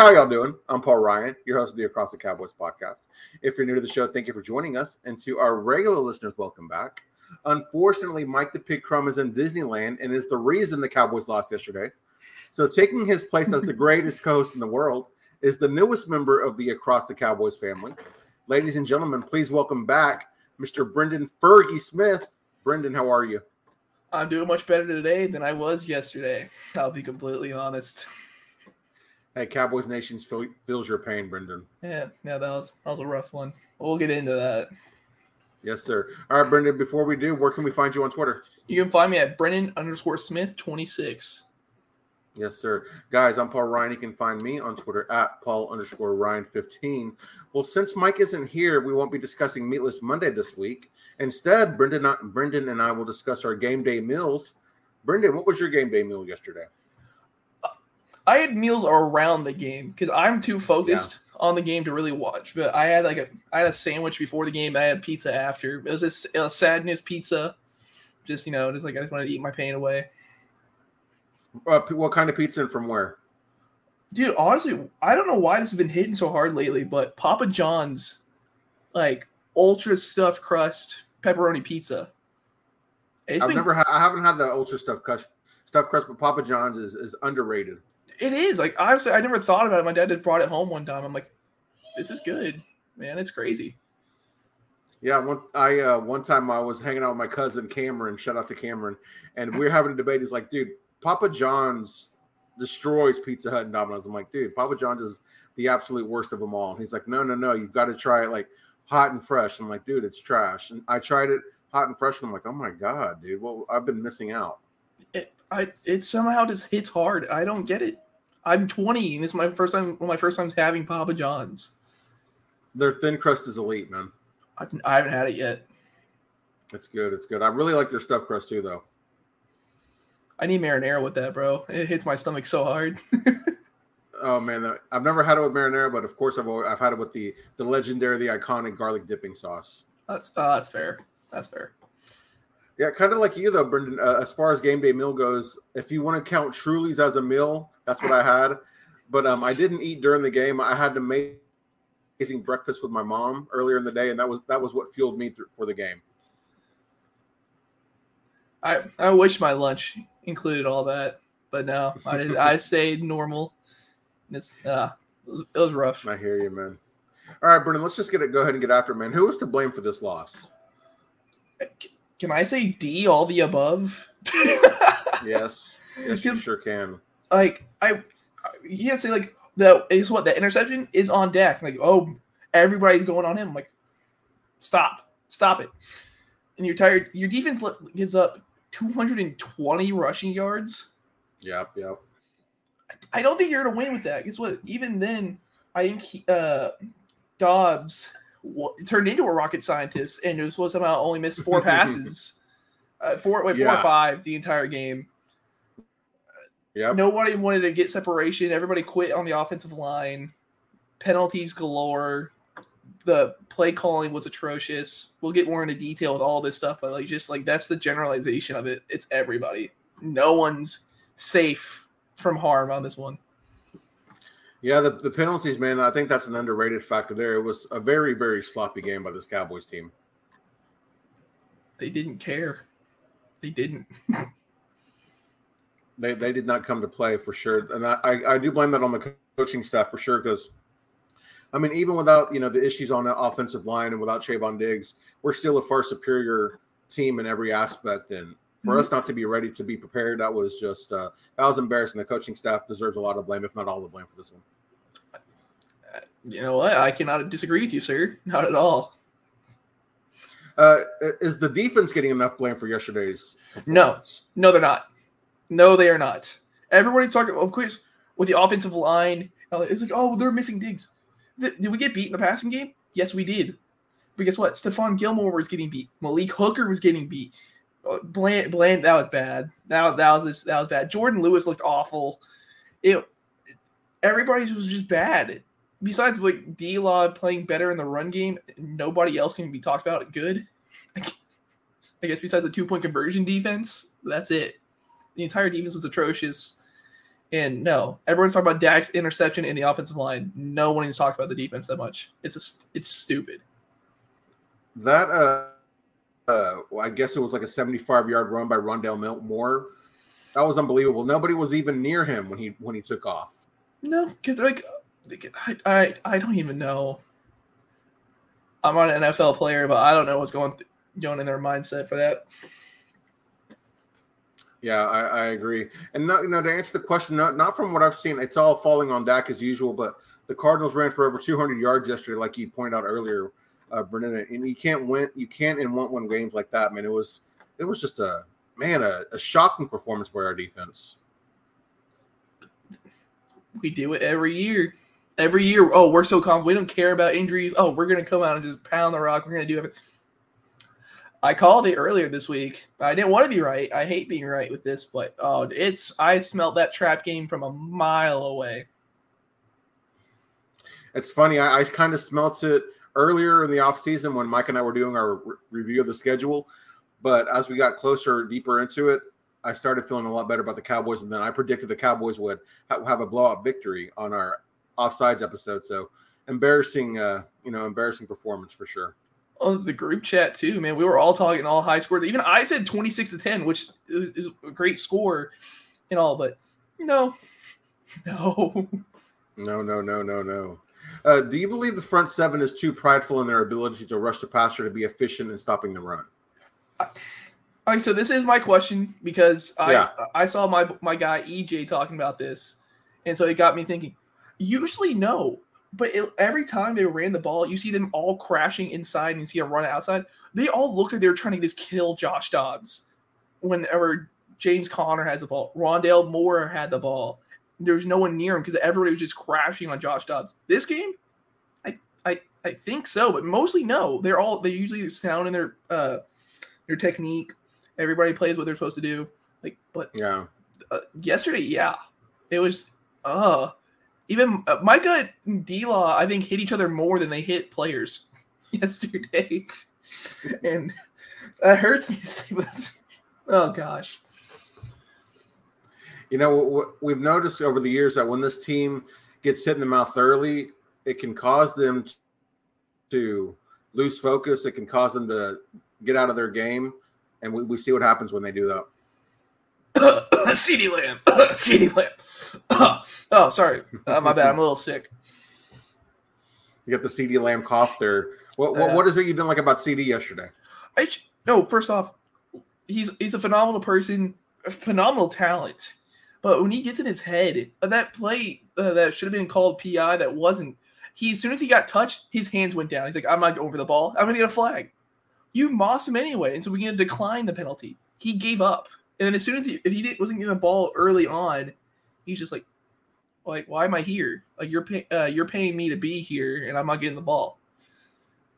How y'all doing? I'm Paul Ryan, your host of the Across the Cowboys podcast. If you're new to the show, thank you for joining us. And to our regular listeners, welcome back. Unfortunately, Mike the Pig Crumb is in Disneyland and is the reason the Cowboys lost yesterday. So, taking his place as the greatest co-host in the world is the newest member of the Across the Cowboys family. Ladies and gentlemen, please welcome back Mr. Brenden Fergie Smith. Brenden, how are you? I'm doing much better today than I was yesterday. I'll be completely honest. Hey, Cowboys Nations feel, feels your pain, Brenden. Yeah, yeah, that was that was a rough one. We'll get into that. Yes, sir. All right, Brenden. Before we do, where can we find you on Twitter? You can find me at Brenden underscore Smith twenty six. Yes, sir. Guys, I'm Paul Ryan. You can find me on Twitter at Paul underscore Ryan 15. Well, since Mike isn't here, we won't be discussing Meatless Monday this week. Instead, Brenden, Brenden and I will discuss our game day meals. Brenden, what was your game day meal yesterday? I had meals around the game because I'm too focused yeah. on the game to really watch. But I had like a I had a sandwich before the game. I had pizza after. It was just a sadness pizza. Just you know, just like I just wanted to eat my pain away. Uh, what kind of pizza and from where? Dude, honestly, I don't know why this has been hitting so hard lately, but Papa John's, like ultra stuffed crust pepperoni pizza. It's I've been, never had. I haven't had the ultra stuffed crust, stuffed crust, but Papa John's is is underrated. It is like honestly, I never thought about it. My dad just brought it home one time. I'm like, this is good, man. It's crazy. Yeah, one I uh, one time I was hanging out with my cousin Cameron. Shout out to Cameron, and we were having a debate. He's like, dude, Papa John's destroys Pizza Hut and Domino's. I'm like, dude, Papa John's is the absolute worst of them all. And he's like, no, no, no, you've got to try it like hot and fresh. I'm like, dude, it's trash. And I tried it hot and fresh, and I'm like, oh my god, dude, well, I've been missing out. It, I, it somehow just hits hard. I don't get it. I'm 20, and it's my first time. One of my first times having Papa John's. Their thin crust is elite, man. I, I haven't had it yet. It's good. It's good. I really like their stuffed crust too, though. I need marinara with that, bro. It hits my stomach so hard. oh man, I've never had it with marinara, but of course I've always, I've had it with the the legendary, the iconic garlic dipping sauce. That's uh, that's fair. That's fair. Yeah, kind of like you though, Brenden. Uh, as far as game day meal goes, if you want to count Truly's as a meal, that's what I had. But um, I didn't eat during the game. I had to make amazing breakfast with my mom earlier in the day, and that was that was what fueled me through, for the game. I I wish my lunch included all that, but no, I I stayed normal. It's uh, it was rough. I hear you, man. All right, Brenden, let's just get it. Go ahead and get after it, man. Who was to blame for this loss? Can I say D? All the above. yes, yes, you sure can. Like I, you can't say like the is what the interception is on deck. Like oh, everybody's going on him. I'm like, stop, stop it. And you're tired. Your defense gives up 220 rushing yards. Yep, yep. I don't think you're gonna win with that. Guess what? Even then, I think he, uh, Dobbs turned into a rocket scientist and it was supposed somehow only missed four passes, uh, four wait, four yeah. or five the entire game. Yeah. Nobody wanted to get separation. Everybody quit on the offensive line. Penalties galore the play calling was atrocious. We'll get more into detail with all this stuff, but like just like that's the generalization of it. It's everybody. No one's safe from harm on this one. Yeah, the, the penalties, man, I think that's an underrated factor there. It was a very, very sloppy game by this Cowboys team. They didn't care. They didn't. they they did not come to play for sure. And I, I, I do blame that on the coaching staff for sure because I mean, even without you know the issues on the offensive line and without Trevon Diggs, we're still a far superior team in every aspect. And for mm-hmm. us not to be ready to be prepared, that was just uh, that was embarrassing. The coaching staff deserves a lot of blame, if not all the blame, for this one. You know what? I cannot disagree with you, sir. Not at all. Uh, is the defense getting enough blame for yesterday's? No, no, they're not. No, they are not. Everybody's talking, of course, with the offensive line. It's like, oh, they're missing Diggs. did we get beat in the passing game? Yes, we did. But guess what? Stephon Gilmore was getting beat. Malik Hooker was getting beat. Uh, Bland, Bland, that was bad. That was that was that was bad. Jordan Lewis looked awful. It, everybody was just bad. Besides, like D Law playing better in the run game, nobody else can be talked about good. I guess besides the two point conversion defense, that's it. The entire defense was atrocious. And no, everyone's talking about Dak's interception in the offensive line. No one is talking about the defense that much. It's a, it's stupid. That uh, uh, I guess it was like a 75 yard run by Rondale Moore. That was unbelievable. Nobody was even near him when he when he took off. No, because like I, I I don't even know. I'm not an NFL player, but I don't know what's going th- going in their mindset for that. Yeah, I, I agree. And not, you know, to answer the question, not, not from what I've seen, it's all falling on Dak as usual. But the Cardinals ran for over 200 yards yesterday, like you pointed out earlier, uh, Brenden. And you can't win, you can't and won't win games like that, man. It was, it was just a man, a, a shocking performance by our defense. We do it every year. Every year, oh, we're so confident. We don't care about injuries. Oh, we're gonna come out and just pound the rock. We're gonna do everything. I called it earlier this week. I didn't want to be right. I hate being right with this, but oh, it's I smelled that trap game from a mile away. It's funny. I, I kind of smelt it earlier in the off season when Mike and I were doing our re- review of the schedule. But as we got closer, deeper into it, I started feeling a lot better about the Cowboys. And then I predicted the Cowboys would ha- have a blowout victory on our offsides episode. So embarrassing, uh, you know, embarrassing performance for sure on the group chat too, man. We were all talking all high scores. Even I said 26 to 10, which is a great score and all, but no, no, no, no, no, no, no. Uh, do you believe the front seven is too prideful in their ability to rush the passer to be efficient in stopping the run? All right, so this is my question because I yeah. I saw my my guy EJ talking about this, and so it got me thinking. Usually, no, but it, every time they ran the ball, you see them all crashing inside and you see a run outside. They all look like they're trying to just kill Josh Dobbs. Whenever James Conner has the ball, Rondale Moore had the ball. There was no one near him because everybody was just crashing on Josh Dobbs. This game, I I I think so, but mostly no. They're all they usually sound in their uh their technique. Everybody plays what they're supposed to do. Like, but yeah, uh, yesterday, yeah, it was uh even uh, Micah and D Law, I think, hit each other more than they hit players yesterday. and that hurts me to say, but oh gosh. You know, we've noticed over the years that when this team gets hit in the mouth early, it can cause them to lose focus. It can cause them to get out of their game. And we, we see what happens when they do that. CeeDee Lamb. CeeDee Lamb. oh, sorry. Uh, my bad. I'm a little sick. You got the CeeDee Lamb cough there. What, what, uh, what is it you didn't like about CeeDee yesterday? I no. First off, he's he's a phenomenal person, a phenomenal talent. But when he gets in his head, uh, that play uh, that should have been called PI that wasn't. He as soon as he got touched, his hands went down. He's like, "I'm not over the ball. I'm gonna get a flag." You moss him anyway, and so we're gonna decline the penalty. He gave up. And then as soon as he, if he wasn't getting the ball early on, he's just like, like, why am I here? Like you're pay, uh, you're paying me to be here, and I'm not getting the ball.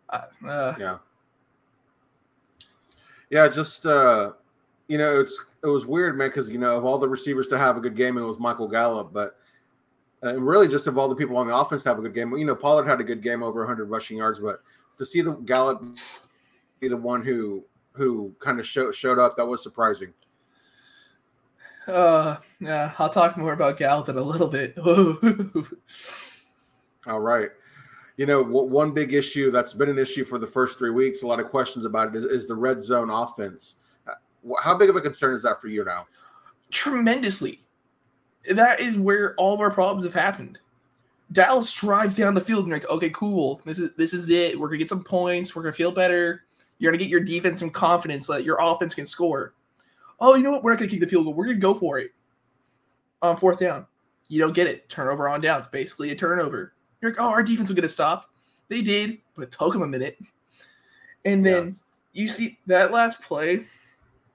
Uh, yeah. Yeah, just uh, you know, it's it was weird, man, because you know, of all the receivers to have a good game, it was Michael Gallup, but and really just of all the people on the offense to have a good game. You know, Pollard had a good game, over 100 rushing yards, but to see the Gallup be the one who who kind of show, showed up, that was surprising. Uh, yeah, I'll talk more about Gallup in a little bit. All right. You know, one big issue that's been an issue for the first three weeks, a lot of questions about it, is, is the red zone offense. How big of a concern is that for you now? Tremendously. That is where all of our problems have happened. Dallas drives down the field and you're like, okay, cool. This is this is it. We're gonna get some points. We're gonna feel better. You're gonna get your defense some confidence that your offense can score oh, you know what? We're not going to kick the field goal. We're going to go for it on fourth down. You don't get it. Turnover on down. It's basically a turnover. You're like, oh, our defense will get a stop. They did, but it took them a minute. And then yeah. you see that last play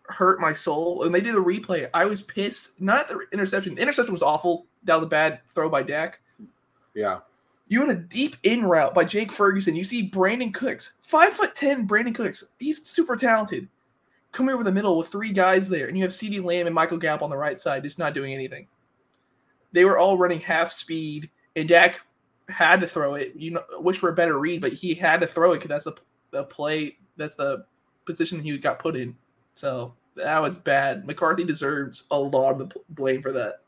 hurt my soul. And they did the replay. I was pissed. Not at the interception. The interception was awful. That was a bad throw by Dak. Yeah. You had a deep in route by Jake Ferguson. You see Brandin Cooks, five foot ten. Brandin Cooks. He's super talented come over the middle with three guys there, and you have CeeDee Lamb and Michael Gallup on the right side, just not doing anything. They were all running half speed, and Dak had to throw it. You know, wish for a better read, but he had to throw it because that's the the play. That's the position he got put in. So that was bad. McCarthy deserves a lot of the blame for that.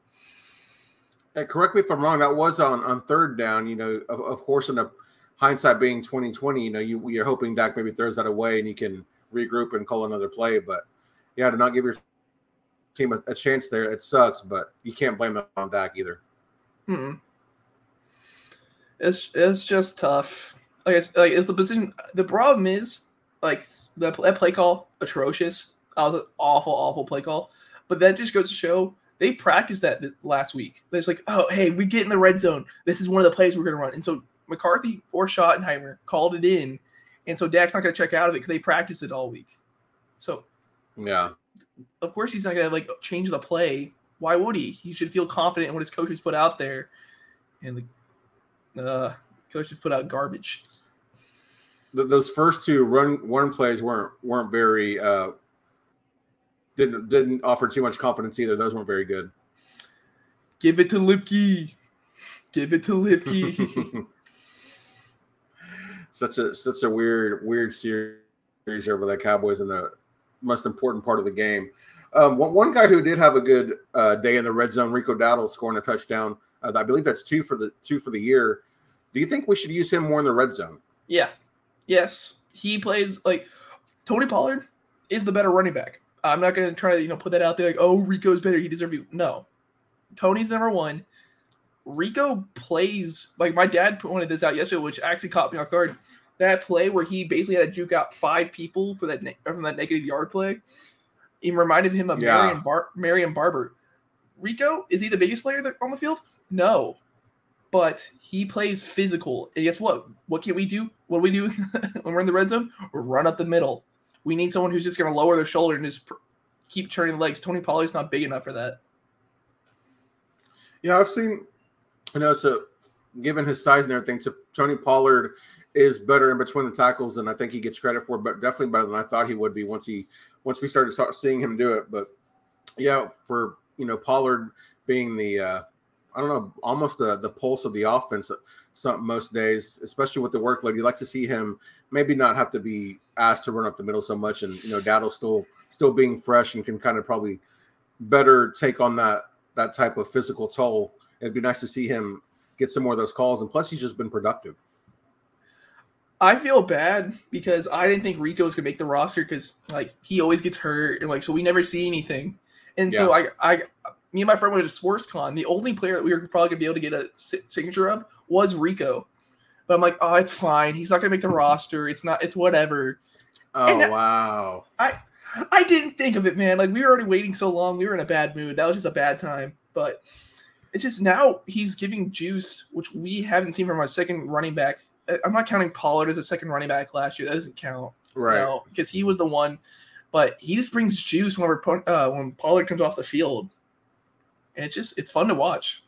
Correct me if I'm wrong. That was on on third down. You know, of, of course, in the hindsight being 2020, you know, you you're hoping Dak maybe throws that away and you can regroup and call another play. But yeah, to not give your team a, a chance there, it sucks. But you can't blame it on Dak either. Mm-mm. It's it's just tough. Like it's like is the position. The problem is like the that play call atrocious. That was an awful, awful play call. But that just goes to show they practiced that last week. It's like, oh, hey, we get in the red zone. This is one of the plays we're going to run. And so McCarthy or Schottenheimer called it in. And so Dak's not going to check out of it because they practiced it all week. So, yeah, of course he's not going to like change the play. Why would he? He should feel confident in what his coaches put out there. And the uh, coaches put out garbage. The, those first two run one plays weren't weren't very uh, didn't didn't offer too much confidence either. Those weren't very good. Give it to Luepke. Give it to Luepke. such a such a weird weird series over the Cowboys in the most important part of the game. Um, one, one guy who did have a good uh, day in the red zone, Rico Dowdle, scoring a touchdown. Uh, I believe that's two for the two for the year. Do you think we should use him more in the red zone? Yeah. Yes. He plays like Tony Pollard is the better running back. I'm not going to try to you know put that out there like oh Rico's better. He deserves you. No, Tony's number one. Rico plays like my dad pointed this out yesterday, which actually caught me off guard. That play where he basically had to juke out five people for that ne- from that negative yard play, it reminded him of yeah. Marion, Bar- Marion Barber. Rico is he the biggest player on the field? No, but he plays physical. And guess what? What can we do? What do we do when we're in the red zone? Run up the middle. We need someone who's just going to lower their shoulder and just pr- keep turning legs. Tony Pollard's not big enough for that. Yeah, I've seen, you know, so given his size and everything, so Tony Pollard is better in between the tackles than I think he gets credit for, but definitely better than I thought he would be once he once we started start seeing him do it. But yeah, for you know Pollard being the uh, I don't know almost the the pulse of the offense some most days, especially with the workload, you like to see him maybe not have to be asked to run up the middle so much, and you know Dowdle still still being fresh and can kind of probably better take on that that type of physical toll. It'd be nice to see him get some more of those calls, and plus he's just been productive. I feel bad because I didn't think Rico was gonna make the roster because like he always gets hurt and like so we never see anything. And yeah. so I I me and my friend went to SportsCon. The only player that we were probably gonna be able to get a signature of was Rico. But I'm like, oh, it's fine. He's not gonna make the roster. It's not. It's whatever. Oh and wow. I I didn't think of it, man. Like we were already waiting so long. We were in a bad mood. That was just a bad time. But it's just now he's giving juice, which we haven't seen from our second running back I'm not counting Pollard as a second running back last year. That doesn't count, right? No, because he was the one. But he just brings juice whenever uh, when Pollard comes off the field, and it's just it's fun to watch.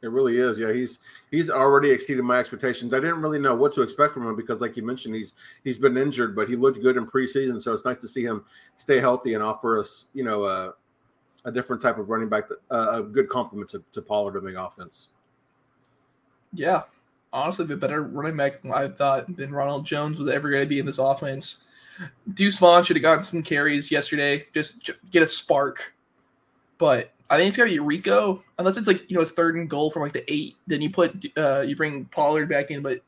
It really is. Yeah, he's he's already exceeded my expectations. I didn't really know what to expect from him because, like you mentioned, he's he's been injured, but he looked good in preseason. So it's nice to see him stay healthy and offer us, you know, uh, a different type of running back, that, uh, a good complement to, to Pollard in the offense. Yeah, honestly the better running back I thought than Ronald Jones was ever going to be in this offense. Deuce Vaughn should have gotten some carries yesterday, just get a spark. But I think it's got to be Rico, unless it's like you know it's third and goal from like the eight. Then you put uh you bring Pollard back in, but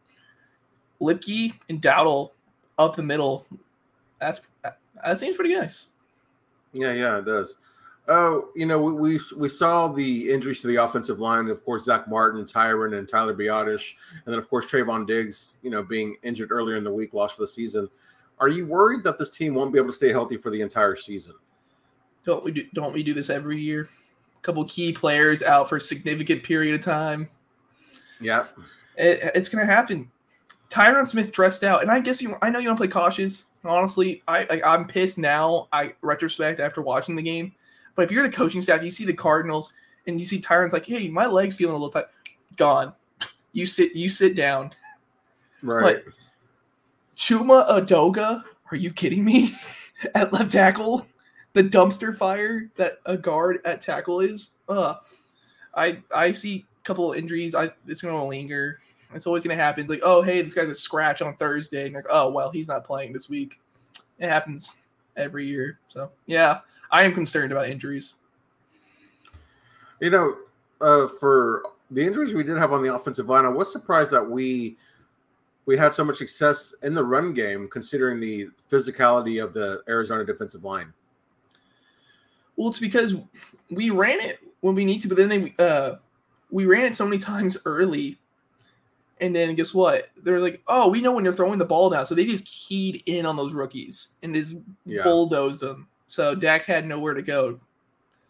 Luepke and Dowdle up the middle. That's that seems pretty nice. Yeah, yeah, it does. Oh, you know, we, we, we saw the injuries to the offensive line. Of course, Zach Martin, Tyron, and Tyler Biadasz, and then of course Trevon Diggs. You know, being injured earlier in the week, lost for the season. Are you worried that this team won't be able to stay healthy for the entire season? Don't we do? Don't we do this every year? Couple key players out for a significant period of time. Yeah, it, it's going to happen. Tyron Smith dressed out, and I guess you. I know you want to play cautious. Honestly, I, I I'm pissed now. I retrospect after watching the game but if you're the coaching staff, you see the Cardinals and you see Tyron's like, hey, my leg's feeling a little tight. Gone. You sit you sit down. Right. But Chuma Edoga, are you kidding me? at left tackle, the dumpster fire that a guard at tackle is. Uh, I I see a couple of injuries. I it's gonna linger. It's always gonna happen. Like, oh hey, this guy's a scratch on Thursday, and like, oh well, he's not playing this week. It happens every year. So yeah, I am concerned about injuries. You know, uh, for the injuries we did have on the offensive line, I was surprised that we we had so much success in the run game, considering the physicality of the Arizona defensive line. Well, it's because we ran it when we need to, but then they uh, we ran it so many times early, and then guess what? They're like, "Oh, we know when you're throwing the ball down," so they just keyed in on those rookies and just Yeah. bulldozed them. So Dak had nowhere to go.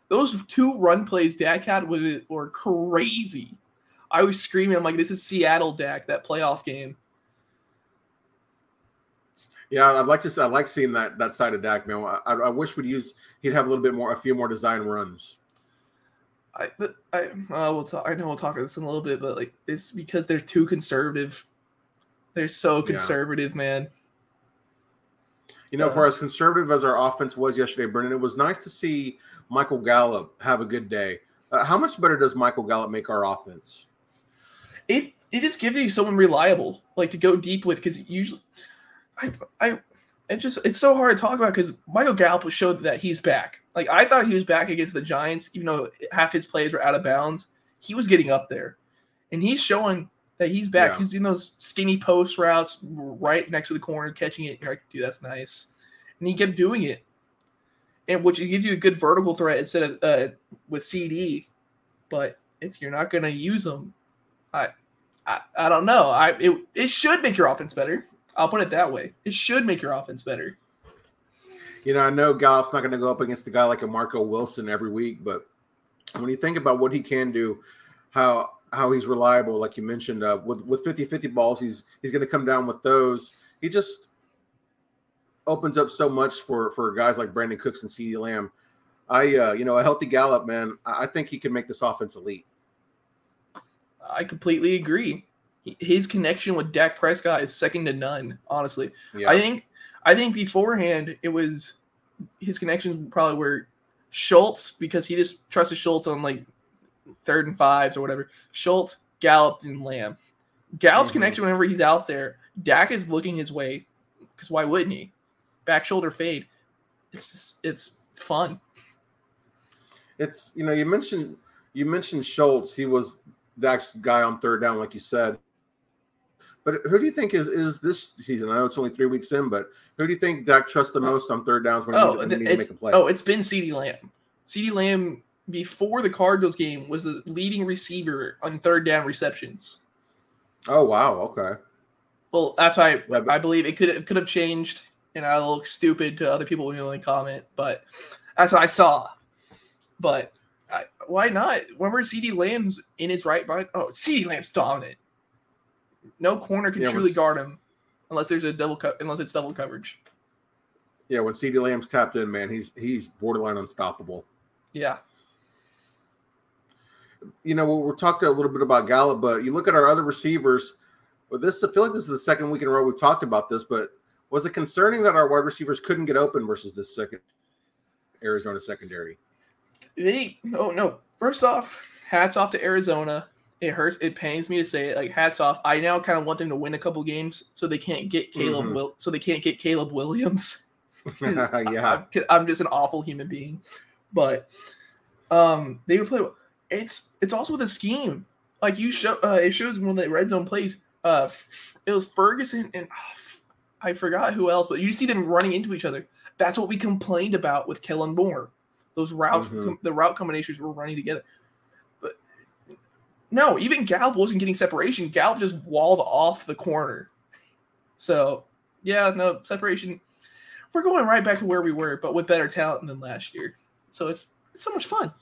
Those two run plays Dak had were, were crazy. I was screaming, I'm like, "This is Seattle Dak, that playoff game." Yeah, I'd like to. say- I like seeing that that side of Dak, man. I, I wish we'd use. He'd have a little bit more, a few more design runs. I, but I, uh, we'll talk. I know we'll talk about this in a little bit, but like, it's because they're too conservative. They're so Yeah. conservative, man. You know, Uh, for as conservative as our offense was yesterday, Brenden, it was nice to see Michael Gallup have a good day. Uh, how much better does Michael Gallup make our offense? It it just gives you someone reliable, like to go deep with, because usually, I I it just it's so hard to talk about because Michael Gallup showed that he's back. Like I thought he was back against the Giants, even though half his plays were out of bounds. He was getting up there, and he's showing that he's back. Yeah. He's in those skinny post routes right next to the corner, catching it. You're like, dude, that's nice, and he kept doing it, and which gives you a good vertical threat instead of uh, with CeeDee. But if you're not going to use them, I, I, I don't know. I it, it should make your offense better. I'll put it that way. It should make your offense better. You know, I know Gallup's not going to go up against a guy like a Marco Wilson every week, but when you think about what he can do, how how he's reliable, like you mentioned, uh, with with 50-50 balls, he's he's going to come down with those. He just opens up so much for for guys like Brandin Cooks and CeeDee Lamb. I uh, you know, a healthy Gallup, man, I think he can make this offense elite. I completely agree. His connection with Dak Prescott is second to none. Honestly, Yeah. I think I think beforehand it was his connections probably were Schultz because he just trusted Schultz on like third and fives or whatever. Schultz, Gallup, and Lamb. Gallup's Mhm. connection whenever he's out there, Dak is looking his way because why wouldn't he? Back shoulder fade. It's just, it's fun. it's you know you mentioned you mentioned Schultz. He was Dak's guy on third down, like you said. But who do you think is is this season? I know it's only three weeks in, but who do you think Dak trusts the most on third downs when he Oh, needs, he needs to make a play? oh, it's been CeeDee Lamb. CeeDee Lamb before the Cardinals game was the leading receiver on third down receptions. Oh wow, okay. Well, that's why Yeah, but- I believe it could it could have changed, and I look stupid to other people when you only comment, but that's what I saw. But I, why not? Whenever CeeDee Lamb's in his right mind, oh, CeeDee Lamb's dominant. No corner can Yeah, truly guard him unless there's a double co- unless it's double coverage. Yeah, when CeeDee Lamb's tapped in, man, he's he's borderline unstoppable. Yeah, You know, we're talking a little bit about Gallup, but you look at our other receivers. Well, this I feel like this is the second week in a row we've talked about this, but was it concerning that our wide receivers couldn't get open versus this second Arizona secondary? they no no. First off, hats off to Arizona. It hurts. It pains me to say it. Like hats off. I now kind of want them to win a couple games so they can't get Caleb. Mhm. Will so they can't get Caleb Williams. yeah, I'm, I'm just an awful human being. But um, they would play. It's it's also the scheme. Like you show, uh, it shows when the red zone plays. Uh, it was Ferguson and f- I forgot who else, but you see them running into each other. That's what we complained about with Kellen Moore. Those routes, Mhm. com- the route combinations were running together. No, even Gallup wasn't getting separation. Gallup just walled off the corner. So yeah, no separation we're going right back to where we were, but with better talent than last year. So it's it's so much fun.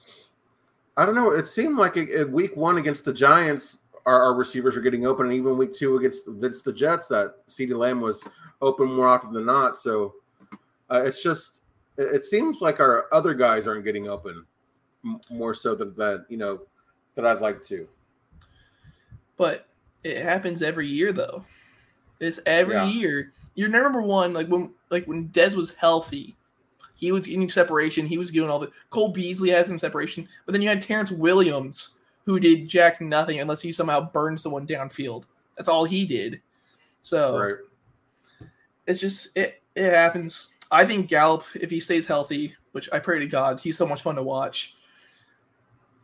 I don't know. It seemed like in week one against the Giants, our, our receivers were getting open, and even week two against against the Jets, that CeeDee Lamb was open more often than not. So uh, it's just it, it seems like our other guys aren't getting open m- more so than that you know that I'd like to. But it happens every year though. It's every Yeah. year. You're number one, like when like when Dez was healthy, he was getting separation, he was doing all the Cole Beasley had some separation, but then you had Terrance Williams who did jack nothing unless he somehow burns someone downfield. That's all he did. So Right. it's just it it happens. I think Gallup, if he stays healthy, which I pray to God, he's so much fun to watch.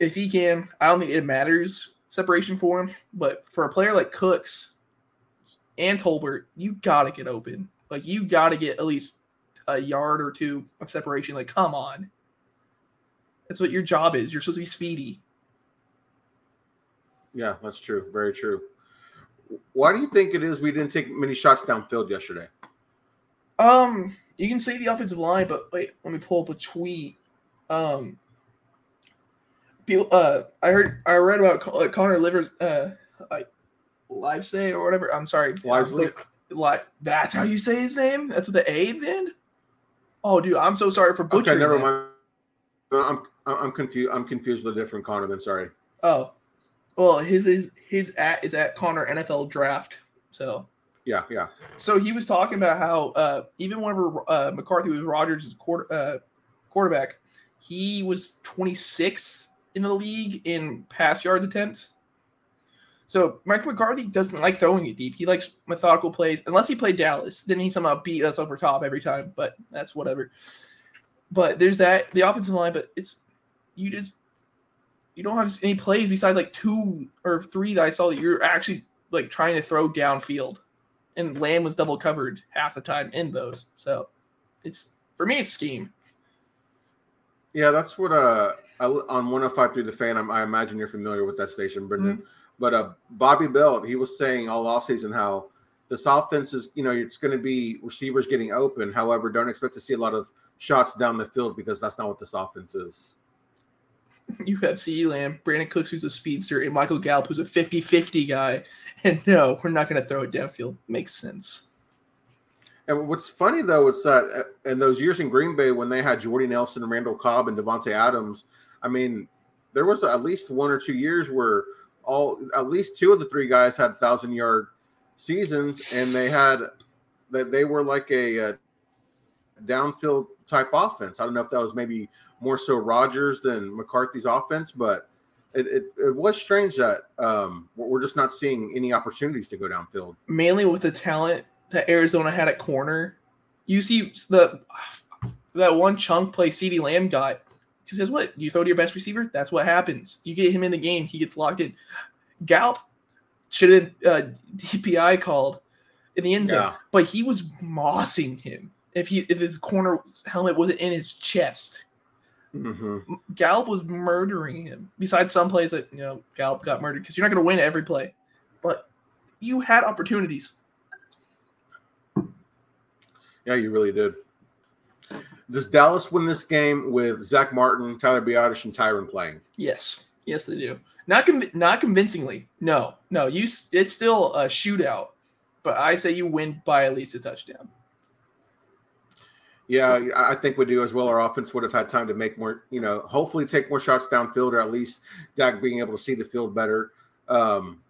if he can, I don't think it matters separation for him. But for a player like Cooks and Tolbert, you gotta get open. Like you gotta get at least a yard or two of separation. Like, come on. That's what your job is. You're supposed to be speedy. Yeah, that's true. Very true. Why do you think it is we didn't take many shots downfield yesterday? Um, you can say the offensive line, but wait, let me pull up a tweet. Um, people, uh, I heard, I read about Con- Connor Livers, uh, like live say or whatever. I'm sorry, Lively. Like that's how you say his name. That's with the A then. Oh, dude, I'm so sorry for butchering. Okay, never mind. I'm I'm confused. I'm confused with a different Connor. Then sorry. Oh, well, his is his at is at Connor NFL Draft. So Yeah, yeah. So he was talking about how uh, even whenever uh, McCarthy was Rodgers' quarter, uh, quarterback, he was 26th in the league in pass yards attempts. So Mike McCarthy doesn't like throwing it deep. He likes methodical plays. Unless he played Dallas, then he somehow beat us over top every time. But that's whatever. But there's that the offensive line. But it's you just you don't have any plays besides like two or three that I saw that you're actually like trying to throw downfield and Lamb was double covered half the time in those. So it's for me, it's scheme. Yeah, that's what uh I, on 105 through the fan. I'm, I imagine you're familiar with that station, Brenden. But uh, Bobby Belt, he was saying all offseason how this offense is, you know, it's going to be receivers getting open. However, don't expect to see a lot of shots down the field because that's not what this offense is. You have CeeDee Lamb, Brandin Cooks, who's a speedster, and Michael Gallup, who's a 50 50 guy. And no, we're not going to throw it downfield. Makes sense. And what's funny though is that uh, in those years in Green Bay when they had Jordy Nelson and Randall Cobb and Davante Adams, I mean, there was at least one or two years where all at least two of the three guys had thousand yard seasons, and they had that they were like a, a downfield type offense. I don't know if that was maybe more so Rodgers than McCarthy's offense, but it, it, it was strange that um, we're just not seeing any opportunities to go downfield. Mainly with the talent that Arizona had at corner. You see the that one chunk play CeeDee Lamb got. He says, What? You throw to your best receiver? That's what happens. You get him in the game, he gets locked in. Gallup should have been uh, DPI called in the end zone, Yeah. but he was mossing him. If he if his corner helmet wasn't in his chest, Mm-hmm. Gallup was murdering him. Besides some plays that you know Gallup got murdered because you're not going to win every play, but you had opportunities. Yeah, you really did. Does Dallas win this game with Zach Martin, Tyler Biadasz, and Tyron playing? Yes, yes, they do. Not conv- not convincingly. No, no. You it's still a shootout, but I say you win by at least a touchdown. Yeah, I I think we do as well. Our offense would have had time to make more, you know, hopefully take more shots downfield, or at least Dak being able to see the field better. Um,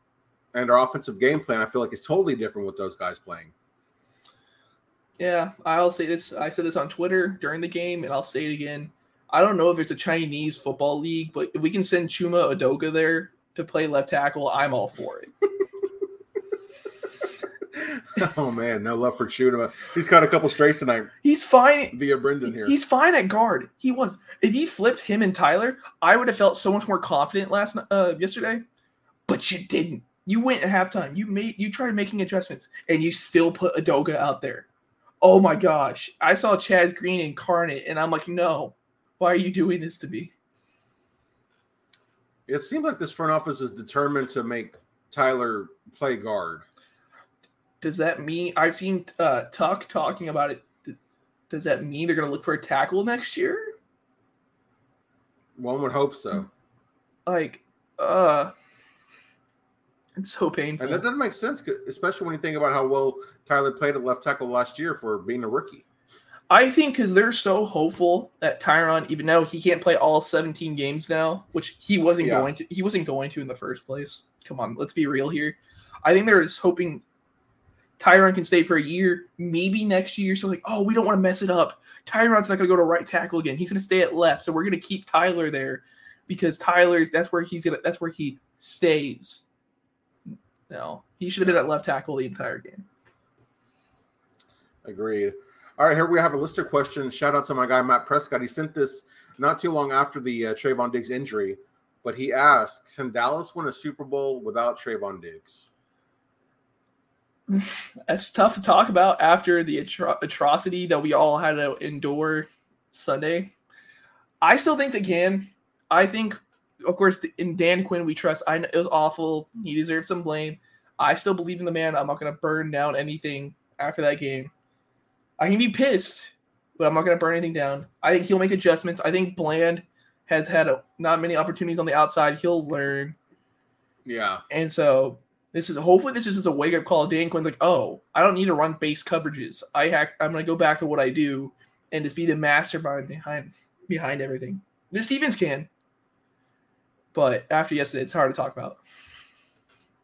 and our offensive game plan, I feel like, is totally different with those guys playing. Yeah, I'll say this. I said this on Twitter during the game, and I'll say it again. I don't know if it's a Chinese football league, but if we can send Chuma Edoga there to play left tackle, I'm all for it. oh man, no love for Chuma. He's got a couple strays tonight He's fine. via Brenden here. He's fine at guard. He was. If you flipped him and Tyler, I would have felt so much more confident last uh yesterday. But you didn't. You went at halftime. You made you tried making adjustments, and you still put Edoga out there. Oh my gosh! I saw Chaz Green incarnate, and I'm like, no. Why are you doing this to me? it seems like this front office is determined to make Tyler play guard. Does that mean I've seen uh, Tuck talking about it? Does that mean they're going to look for a tackle next year? One would hope so. Like, uh, it's so painful. And that doesn't make sense, especially when you think about how well Tyler played at left tackle last year for being a rookie. I think because they're so hopeful that Tyron, even though he can't play all 17 games now, which he wasn't Yeah. going to, he wasn't going to in the first place. Come on, let's be real here. I think they're just hoping Tyron can stay for a year, maybe next year. So like, oh, we don't want to mess it up. Tyron's not going to go to right tackle again. He's going to stay at left, so we're going to keep Tyler there because Tyler's that's where he's gonna that's where he stays. No, he should have been at left tackle the entire game. Agreed. All right, here we have a list of questions. Shout out to my guy Matt Prescott. He sent this not too long after the uh, Trevon Diggs injury. but he asks, "Can Dallas win a Super Bowl without Trevon Diggs?" That's tough to talk about after the atro- atrocity that we all had to endure Sunday. I still think they can. I think, of course, in Dan Quinn we trust. I know it was awful. He deserves some blame. I still believe in the man. I'm not going to burn down anything after that game. I can be pissed, but I'm not going to burn anything down. I think he'll make adjustments. I think Bland has had a, not many opportunities on the outside. He'll learn. Yeah. And so this is hopefully this is just a wake up call. Dan Quinn's like, oh, I don't need to run base coverages. I hack, I'm going to go back to what I do and just be the mastermind behind behind everything. This defense can, but after yesterday, it's hard to talk about.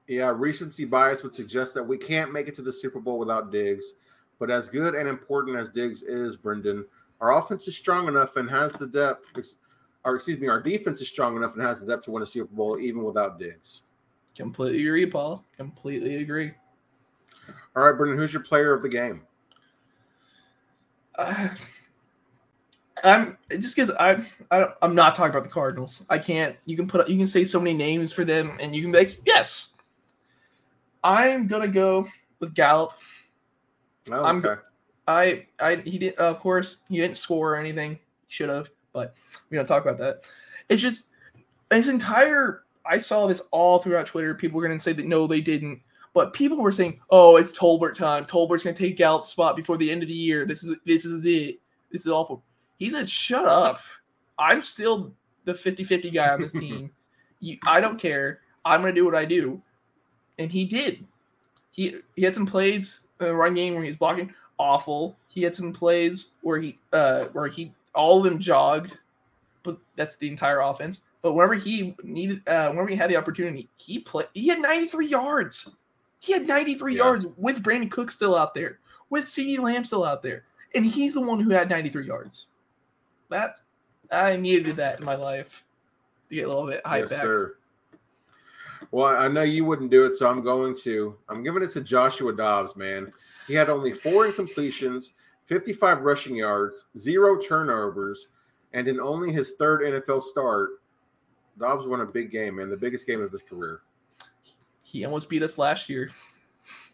Yeah, recency bias would suggest that we can't make it to the Super Bowl without Diggs. But as good and important as Diggs is, Brenden, our offense is strong enough and has the depth. Or excuse me, our defense is strong enough and has the depth to win a Super Bowl even without Diggs. Completely agree, Paul. Completely agree. All right, Brenden, who's your player of the game? Uh, I'm just because I'm I I'm not talking about the Cardinals. I can't. You can put you can say so many names for them, and you can be like, yes. I'm gonna go with Gallup. Oh, I'm- okay. I I he didn't of course he didn't score or anything. Should have, but we don't talk about that. It's just his entire. I saw this all throughout Twitter. People were gonna say that no, they didn't. But people were saying, "Oh, it's Tolbert time. Tolbert's gonna take Gallup's spot before the end of the year. This is this is it. This is awful." He said, "Shut up. I'm still the 50-50 guy on this team. you, I don't care. I'm gonna do what I do." And he did. He he had some plays in the run game where he's blocking awful. He had some plays where he uh where he all of them jogged, but that's the entire offense. But whenever he needed, uh, whenever he had the opportunity, he played. He had 93 yards. He had 93 Yeah. yards with Brandin Cook still out there, with CeeDee Lamb still out there, and he's the one who had 93 yards. That I needed that in my life to get a little bit hyped yes, back. sir. Well, I know you wouldn't do it, so I'm going to. I'm giving it to Joshua Dobbs, man. He had only four incompletions, 55 rushing yards, zero turnovers, and in only his third NFL start, Dobbs won a big game, man, the biggest game of his career. He almost beat us last year.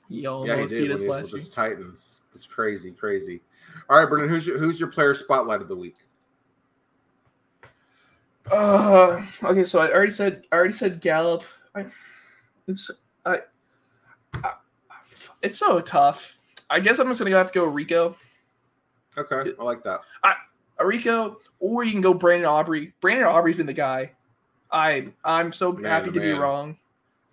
He almost yeah, he did beat us last year. Titans. It's crazy, crazy. All right, Brenden, who's your who's your player spotlight of the week? Uh, okay, so I already said I already said Gallup. I, it's I, I, it's so tough. I guess I'm just gonna have to go Rico, Okay, I like that. a Rico, or you can go Brandon Aubrey. Brandon Aubrey's been the guy. I I'm so Man, happy to be wrong,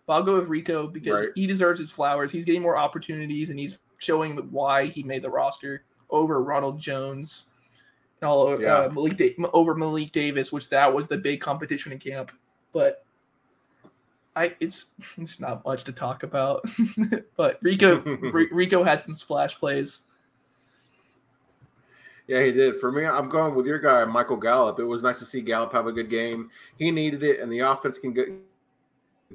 but I'll go with Rico because Right. he deserves his flowers. He's getting more opportunities and he's showing why he made the roster over Ronald Jones all of, Yeah. uh, Malik da- over Malik Davis, which that was the big competition in camp. But I it's it's not much to talk about. but Rico Ri- Rico had some splash plays. Yeah, he did. For me, I'm going with your guy, Michael Gallup. It was nice to see Gallup have a good game. He needed it, and the offense can get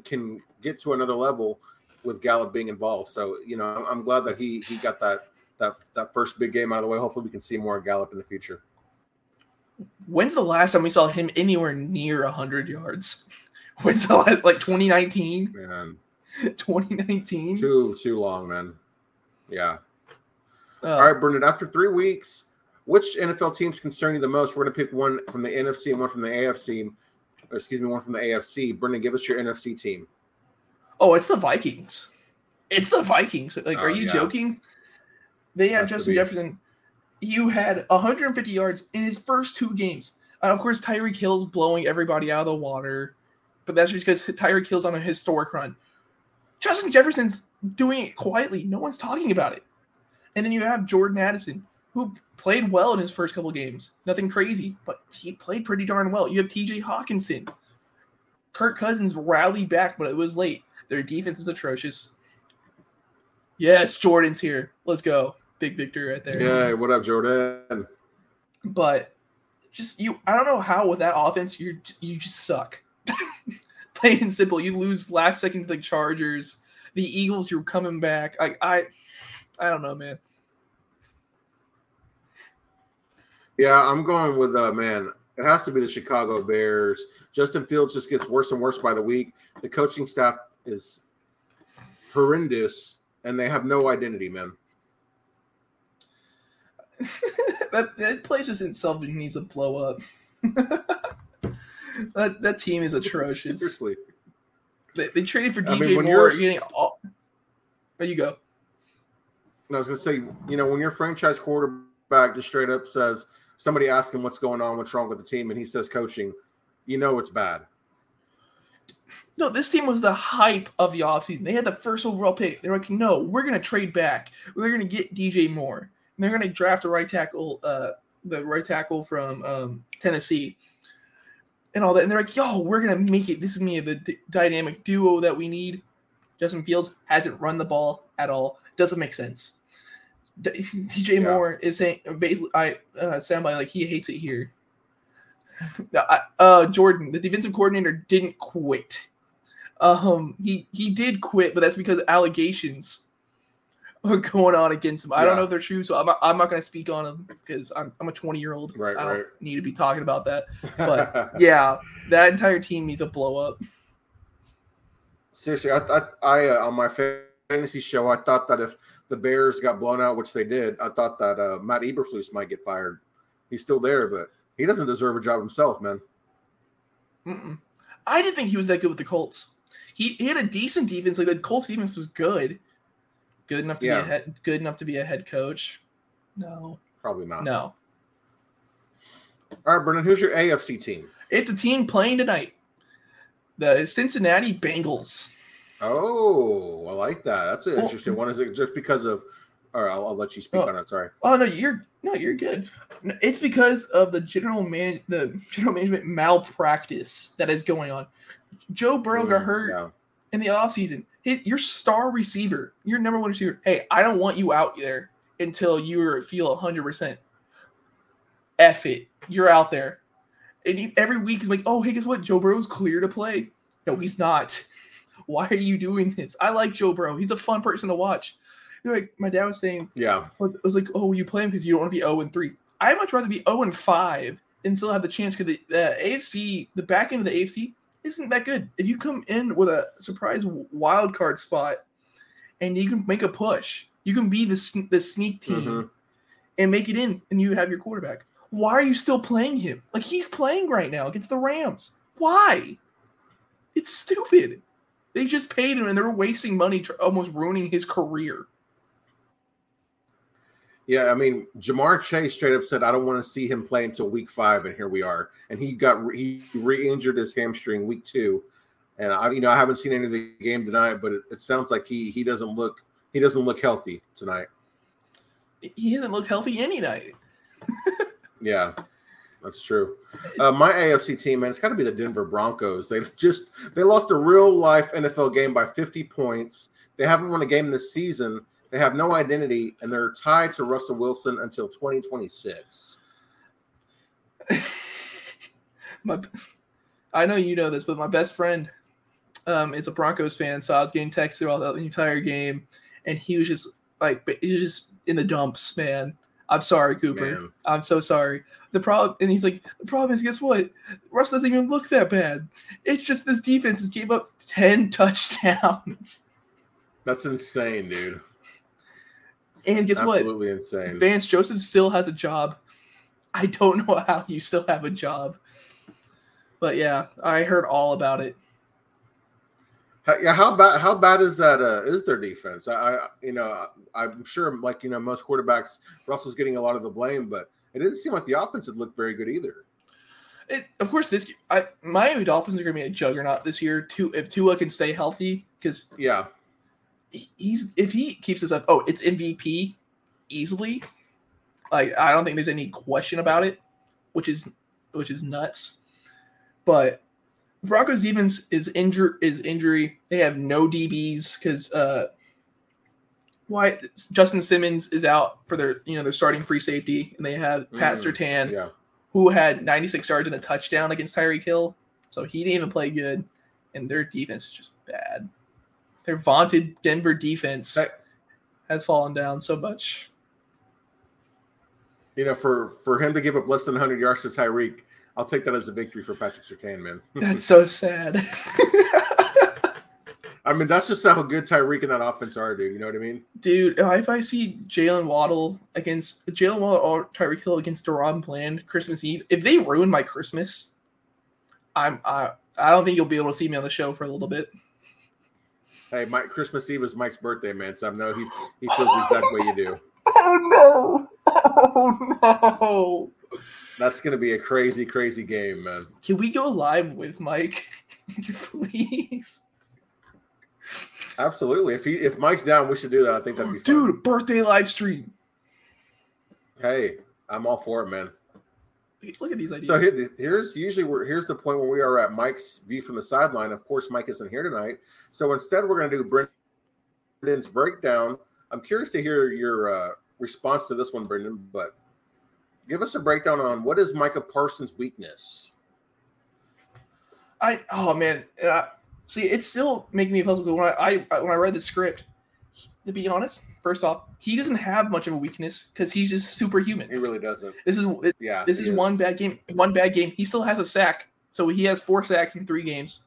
can get to another level with Gallup being involved. So, you know, I'm, I'm glad that he he got that that that first big game out of the way. Hopefully, we can see more of Gallup in the future. When's the last time we saw him anywhere near 100 yards? When's the last, like 2019? Man, 2019? too too long, man. Yeah. Uh, All right, Brenden. After three weeks, which NFL teams concern you the most? We're going to pick one from the NFC and one from the AFC. Excuse me, one from the AFC. Brenden, give us your NFC team. Oh, it's the Vikings. It's the Vikings. Like, Oh, are you yeah. joking? They have to Justin. Jefferson. You had 150 yards in his first two games. And of course, Tyreek Hill's blowing everybody out of the water. But that's just because Tyreek Hill's on a historic run. Justin Jefferson's doing it quietly. No one's talking about it. And then you have Jordan Addison, who played well in his first couple games. Nothing crazy, but he played pretty darn well. You have TJ Hockenson. Kirk Cousins rallied back, but it was late. Their defense is atrocious. Yes, Jordan's here. Let's go. Big victory right there. Yeah, what up, Jordan? But just you I don't know how with that offense you you just suck. Plain and simple. You lose last second to the Chargers. The Eagles, you're coming back. I I I don't know, man. Yeah, I'm going with uh man. It has to be the Chicago Bears. Justin Fields just gets worse and worse by the week. The coaching staff is horrendous, and they have no identity, man. that, that place just itself needs to blow up. that that team is atrocious. Seriously. They, they traded for I DJ mean, Moore, you're- getting all. There you go. I was going to say, you know, when your franchise quarterback just straight up says, somebody asks him what's going on, what's wrong with the team, and he says coaching, you know it's bad. No, this team was the hype of the offseason. They had the first overall pick. They're like, no, we're gonna trade back. We're gonna get DJ Moore. They're gonna draft a right tackle, uh, the right tackle from um, Tennessee, and all that. And they're like, yo, we're gonna make it. This is me, the d- dynamic duo that we need. Justin Fields hasn't run the ball at all. Doesn't make sense. D- DJ Yeah. Moore is saying basically, I uh, sound by like he hates it here. No, I- uh, Jordan, the defensive coordinator, didn't quit. Um, he he did quit, but that's because allegations are going on against them. I don't know if they're true, so I'm not, I'm not going to speak on them because I'm I'm a 20 year old. Right, I don't right. need to be talking about that. But yeah, that entire team needs to blow up. Seriously, I, I, I uh, on my fantasy show, I thought that if the Bears got blown out, which they did, I thought that uh, Matt Eberflus might get fired. He's still there, but he doesn't deserve a job himself, man. Mm-mm. I didn't think he was that good with the Colts. He, he had a decent defense. Like the Colts defense was good, good enough to Yeah. be a head, good enough to be a head coach. No, Probably not. no, All right, Brenden, who's your AFC team? it's a team playing tonight. The Cincinnati Bengals. Oh, I like that. That's an Well- interesting one. Is it just because of? All right, I'll, I'll let you speak Oh. on it. Sorry. Oh no, you're no, you're good. It's because of the general man, the general management malpractice that is going on. Joe Burrow got Mm, hurt yeah. in the offseason. Your star receiver, your number one receiver. Hey, I don't want you out there until you feel 100%. F it. You're out there. And you, every week is like, oh, hey, guess what? Joe Burrow's clear to play. No, he's not. Why are you doing this? I like Joe Burrow. He's a fun person to watch. You're like my dad was saying, Yeah. was, was like, oh, you play him because you don't want to be 0 and 3. I'd much rather be 0 and 5 and still have the chance because the, the AFC, the back end of the AFC, isn't that good. If you come in with a surprise wild card spot and you can make a push, you can be the, the sneak team Mhm. and make it in and you have your quarterback. Why are you still playing him? Like he's playing right now against the Rams. Why? It's stupid. They just paid him and they're wasting money, almost ruining his career. Yeah, I mean, Ja'Marr Chase straight up said, "I don't want to see him play until week five, and here we are. And he got re- he re-injured his hamstring week two, and I, you know, I haven't seen any of the game tonight, but it, it sounds like he he doesn't look he doesn't look healthy tonight. He hasn't looked healthy any night. Yeah, that's true. Uh, my AFC team, man, it's got to be the Denver Broncos. They just they lost a real life NFL game by 50 points. They haven't won a game this season. They have no identity, and they're tied to Russell Wilson until 2026. my, I know you know this, but my best friend um, is a Broncos fan, so I was getting texted throughout the entire game, and he was just like, he was just in the dumps, man. I'm sorry, Cooper. Man. I'm so sorry. The problem, and he's like, the problem is, guess what? Russ doesn't even look that bad. It's just this defense has gave up ten touchdowns, That's insane, dude. And guess what? Absolutely insane. Vance Joseph still has a job. I don't know how you still have a job. But yeah, I heard all about it. Yeah, how bad? How bad is that? Uh, is their defense? I, I, you know, I'm sure, like you know, most quarterbacks, Russell's getting a lot of the blame, but it didn't seem like the offense had looked very good either. It, of course, this I, Miami Dolphins are going to be a juggernaut this year. Too, if Tua can stay healthy, because Yeah, he's if he keeps this up, oh, it's MVP easily. Like I don't think there's any question about it, which is which is nuts. But Broncos defense is injure is injury. They have no DBs because uh, why Justin Simmons is out for their you know their starting free safety, and they have Pat Mm, Surtain yeah. who had 96 yards and a touchdown against Tyreek Hill. So he didn't even play good, and their defense is just bad. Their vaunted Denver defense Hey. has fallen down so much. You know, for for him to give up less than 100 yards to Tyreek, I'll take that as a victory for Patrick Surtain, man. That's so sad. I mean, that's just how good Tyreek and that offense are, dude. You know what I mean? Dude, if I see Jaylen Waddle against Jaylen Waddle or Tyreek Hill against DaRon Bland Christmas Eve, if they ruin my Christmas, I'm I I don't think you'll be able to see me on the show for a little bit. Hey, Mike, Christmas Eve is Mike's birthday, man. So I know he he feels the exact way you do. Oh no! Oh no! That's gonna be a crazy, crazy game, man. Can we go live with Mike, please? Absolutely. If he if Mike's down, we should do that. I think that'd be fun. Dude, birthday live stream. Hey, I'm all for it, man. Look at these ideas. So here, here's usually where here's the point where we are at Mike's view from the sideline. Of course, Mike isn't here tonight, so instead we're going to do Brenden's breakdown. I'm curious to hear your uh, response to this one, Brenden. But give us a breakdown on what is Micah Parsons' weakness. I oh man, uh, see, it's still making me puzzled when I, I when I read the script. To be honest, first off, he doesn't have much of a weakness because he's just superhuman. He really doesn't. This is it, Yeah. this he is one bad game. One bad game. He still has a sack, so he has four sacks in three games.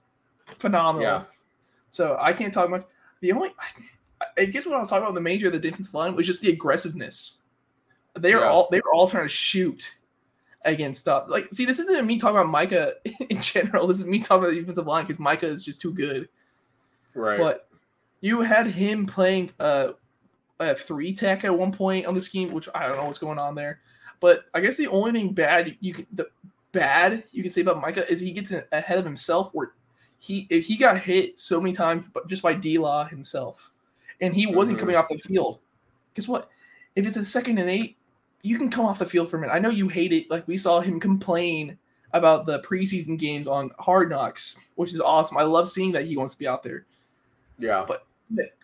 Phenomenal. Yeah. So I can't talk much. The only, I guess, what I was talking about the major of the defensive line was just the aggressiveness. They are Yeah. all they were all trying to shoot against stuff. Like, see, this isn't me talking about Micah in general. This is me talking about the defensive line because Micah is just too good. Right. But you had him playing uh, a three tech at one point on the scheme, which I don't know what's going on there. But I guess the only thing bad you can the bad you can say about Micah is he gets ahead of himself. Where he if he got hit so many times, but just by D Law himself, and he wasn't Mhm. coming off the field. Guess what? If it's a second and eight, you can come off the field for a minute. I know you hate it. Like we saw him complain about the preseason games on Hard Knocks, which is awesome. I love seeing that he wants to be out there yeah. but-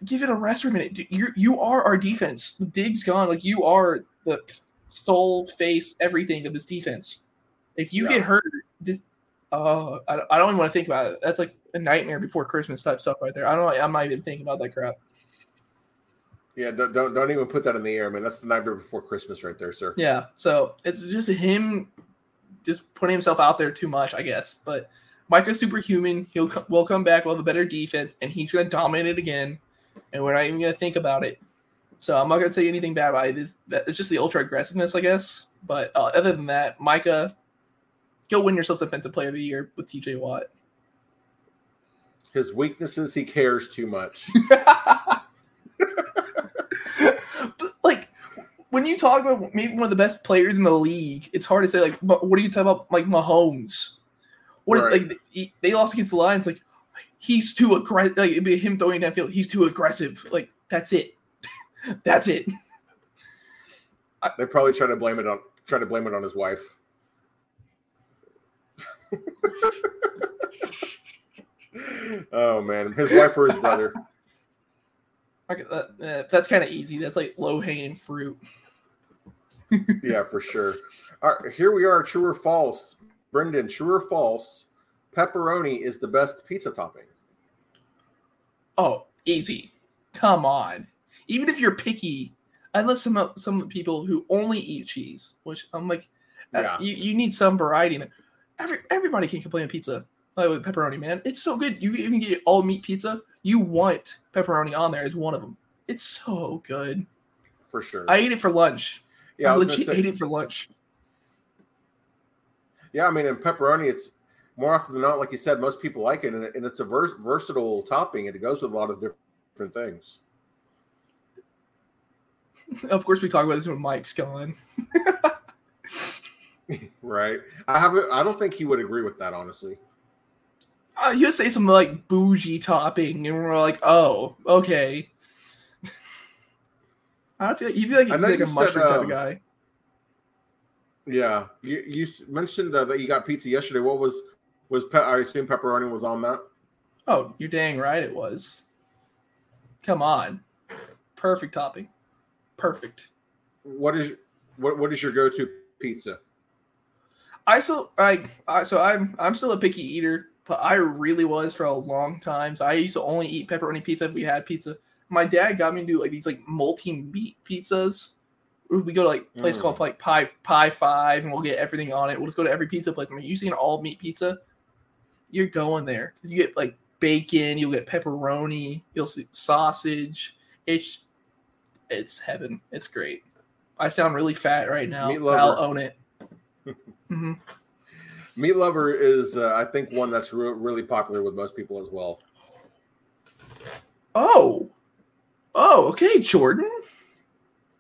give it a rest for a minute. You you are our defense. Diggs gone. Like you are the soul, face, everything of this defense. If you Yeah. get hurt, this oh, I, don't- I don't even want to think about it. That's like a nightmare before Christmas type stuff right there. I don't. I'm not even thinking about that crap. Yeah. Don't, don't don't even put that in the air, man. That's the nightmare before Christmas, right there, sir. Yeah. So it's just him, just putting himself out there too much, I guess. But Micah's superhuman. He'll will come back. We'll have a better defense, and he's going to dominate it again. And we're not even going to think about it. So I'm not going to say anything bad about it. It's, that, it's just the ultra aggressiveness, I guess. But uh, other than that, Micah, go win yourself Defensive Player of the Year with TJ Watt. His weaknesses, he cares too much. Like when you talk about maybe one of the best players in the league, it's hard to say like, what are you talking about like Mahomes? What Right. like he, they lost against the Lions? Like he's too aggressive. Like it'd be him throwing downfield. He's too aggressive. Like that's it. that's it. They probably try to blame it on try to blame it on his wife. oh man, his wife or his brother. Okay, that, uh, that's kind of easy. That's like low hanging fruit. Yeah, for sure. All right, here we are. True or false, Brenden? True or false? Pepperoni is the best pizza topping. Oh, easy. Come on. Even if you're picky, unless some some people who only eat cheese, which I'm like, uh, Yeah. you, you need some variety. Every everybody can complain of pizza like with pepperoni, man. It's so good. You even get all meat pizza. You want pepperoni on there as one of them. It's so good. For sure. I ate it for lunch. yeah, I I legit say, ate it for lunch. Yeah. I mean, in pepperoni, it's more often than not, like you said, most people like it, and, and it's a vers- versatile topping, and it goes with a lot of different things. Of course, we talk about this when Mike's gone. Right. I haven't. I don't think he would agree with that, honestly. Uh, he'll say some like bougie topping, and we're like, oh, okay. I don't feel like he'd be like, I know like a said, mushroom type um, of guy. Yeah. You you mentioned uh, that you got pizza yesterday. What was was pe- I assume pepperoni was on that? Oh, you're dang right it was. Come on. Perfect topping. Perfect. What is what what is your go to pizza? I still I, I so I'm I'm still a picky eater, but I really was for a long time. So I used to only eat pepperoni pizza if we had pizza. My dad got me to do like these like multi meat pizzas We go to like a place Mm. called like Pie Pie Five, and we'll get everything on it. We'll just go to every pizza place. I mean, you see an all meat pizza, you're going there because you get like bacon, you'll get pepperoni, you'll see sausage. It's it's heaven. It's great. I sound really fat right now. I'll own it. hmm Meat lover is, uh, I think, one that's re- really popular with most people as well. Oh, oh, okay, Jordan.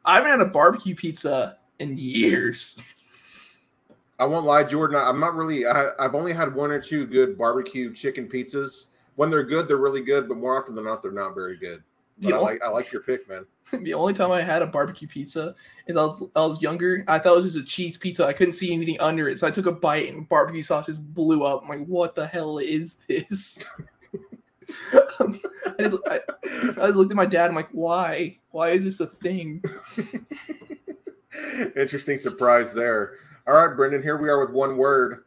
I haven't had a barbecue pizza in years. I won't lie, Jordan. I'm not really. I, I've only had one or two good barbecue chicken pizzas. When they're good, they're really good, but more often than not, they're not very good. But I only- like I like your pick, man. the only time I had a barbecue pizza is I was I was younger. I thought it was just a cheese pizza. I couldn't see anything under it, so I took a bite and barbecue sauce just blew up. I'm like, what the hell is this? Um, I just I, I just looked at my dad. I'm like, why? Why is this a thing? Interesting surprise there. All right, Brenden. Here we are with one word.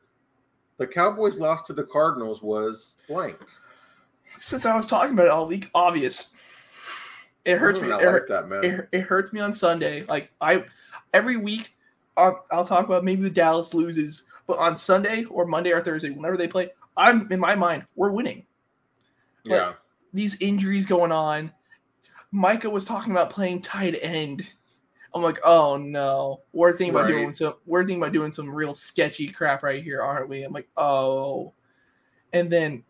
The Cowboys lost to the Cardinals was blank. Since I was talking about it all week, obvious. It hurts me. I It, like hurt- that, man. it, it hurts me on Sunday. Like I, every week, I'll, I'll talk about maybe the Dallas loses, but on Sunday or Monday or Thursday, whenever they play, I'm in my mind we're winning. Yeah. These injuries going on. Micah was talking about playing tight end. I'm like, oh no, we're thinking about doing some. We're thinking about doing some real sketchy crap right here, aren't we? I'm like, oh, and then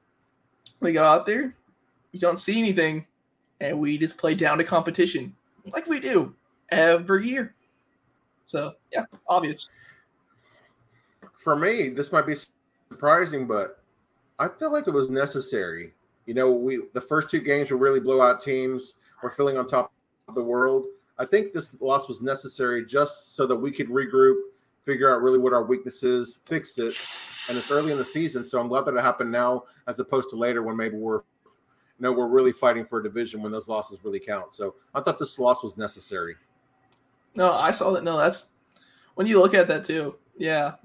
we go out there, we don't see anything, and we just play down to competition like we do every year. So yeah, obvious. For me, this might be surprising, but I feel like it was necessary. You know, we the first two games were really blowout teams. We're feeling on top of the world. I think this loss was necessary just so that we could regroup, figure out really what our weakness is, fix it. And it's early in the season, so I'm glad that it happened now as opposed to later when maybe we're you know, we're really fighting for a division when those losses really count. So I thought this loss was necessary. No, I saw that. No, that's when you look at that too. Yeah,